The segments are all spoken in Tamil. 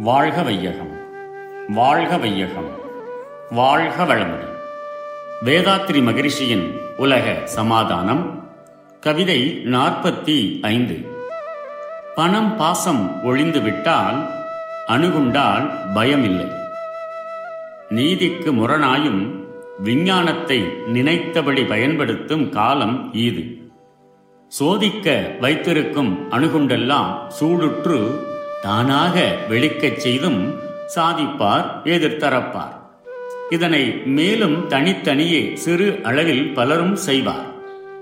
வாழ்க வையகம் வாழ்க வையகம் வாழ்க வளமுடன். வேதாத்ரி மகரிஷியின் உலக சமாதானம் கவிதை நாற்பத்தி ஐந்து. பணம் பாசம் ஒழிந்துவிட்டால் அணுகுண்டால் பயமில்லை. நீதிக்கு முரணாயும் விஞ்ஞானத்தை நினைத்தபடி பயன்படுத்தும் காலம் ஈது. சோதிக்க வைத்திருக்கும் அணுகுண்டெல்லாம் சூடுற்று தானாக வெளிக்கச் செய்தும் சாதிப்பார் எதிர்த்தரப்பார். இதனை மேலும் தனித்தனியே சிறு அளவில் பலரும் செய்வார்.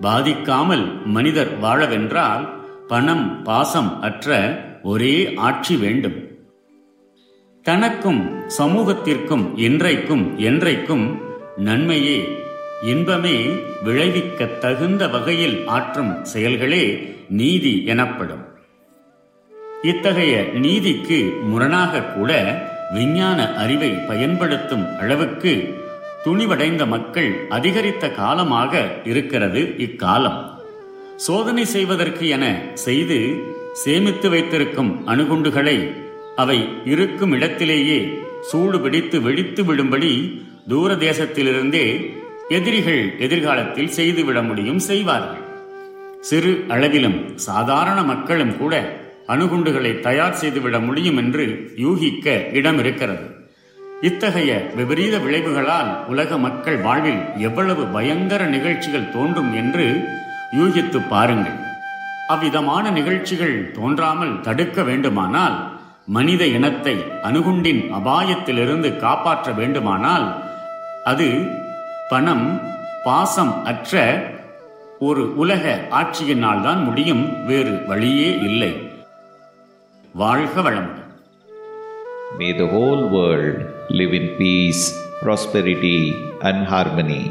பாதிக்காமல் மனிதர் வாழவென்றால் பணம் பாசம் அற்ற ஒரே ஆட்சி வேண்டும். தனக்கும் சமூகத்திற்கும் இன்றைக்கும் என்றைக்கும் நன்மையே இன்பமே விளைவிக்கத் தகுந்த வகையில் ஆற்றும் செயல்களே நீதி எனப்படும். இத்தகைய நீதிக்கு முரணாக கூட விஞ்ஞான அறிவை பயன்படுத்தும் அளவுக்கு துணிவடைந்த மக்கள் அதிகரித்த காலமாக இருக்கிறது இக்காலம். சோதனை செய்வதற்கு என செய்து சேமித்து வைத்திருக்கும் அணுகுண்டுகளை அவை இருக்கும் இடத்திலேயே சூடு பிடித்து வெடித்து விடும்படி தூர தேசத்திலிருந்தே எதிரிகள் எதிர்காலத்தில் செய்துவிட முடியும் செய்வார்கள். சிறு அளவிலும் சாதாரண மக்களும் கூட அணுகுண்டுகளை தயார் செய்துவிட முடியும் என்று யூகிக்க இடம் இருக்கிறது இத்தகைய விபரீத விளைவுகளால் உலக மக்கள் வாழ்வில் எவ்வளவு பயங்கர நிகழ்ச்சிகள் தோன்றும் என்று யூகித்து பாருங்கள். அவ்விதமான நிகழ்ச்சிகள் தோன்றாமல் தடுக்க வேண்டுமானால் மனித இனத்தை அணுகுண்டின் அபாயத்திலிருந்து காப்பாற்ற வேண்டுமானால் அது பணம் பாசம் அற்ற ஒரு உலக ஆட்சியினால் தான் முடியும் வேறு வழியே இல்லை. வாழ்க வளமுடன் May the whole world live in peace, prosperity, and harmony.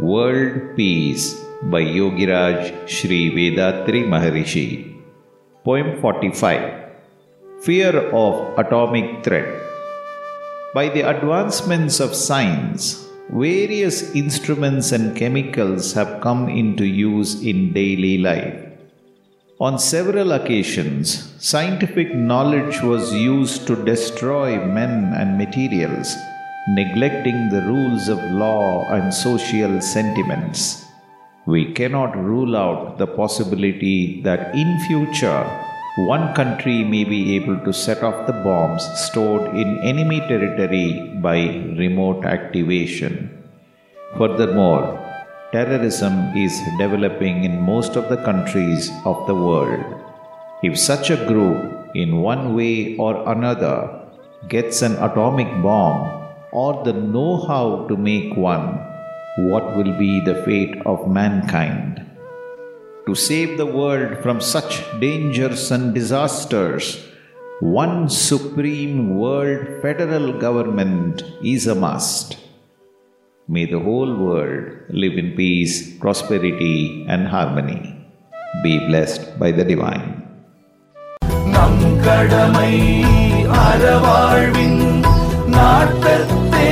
World Peace by Yogiraj Sri Vedatri Maharishi. Poem 45 Fear of Atomic Threat. By the advancements of science, various instruments and chemicals have come into use in daily life. On several occasions, scientific knowledge was used to destroy men and materials, neglecting the rules of law and social sentiments. We cannot rule out the possibility that in future one country may be able to set off the bombs stored in enemy territory by remote activation. Furthermore, terrorism is developing in most of the countries of the world. If such a group, in one way or another, gets an atomic bomb or the know how to make one, what will be the fate of mankind? To save the world from such dangers and disasters, one supreme world federal government is a must. May the whole world live in peace, prosperity, and harmony. Be blessed by the divine. நம் கடமை அறவாழ்வின் நாட்டத்தே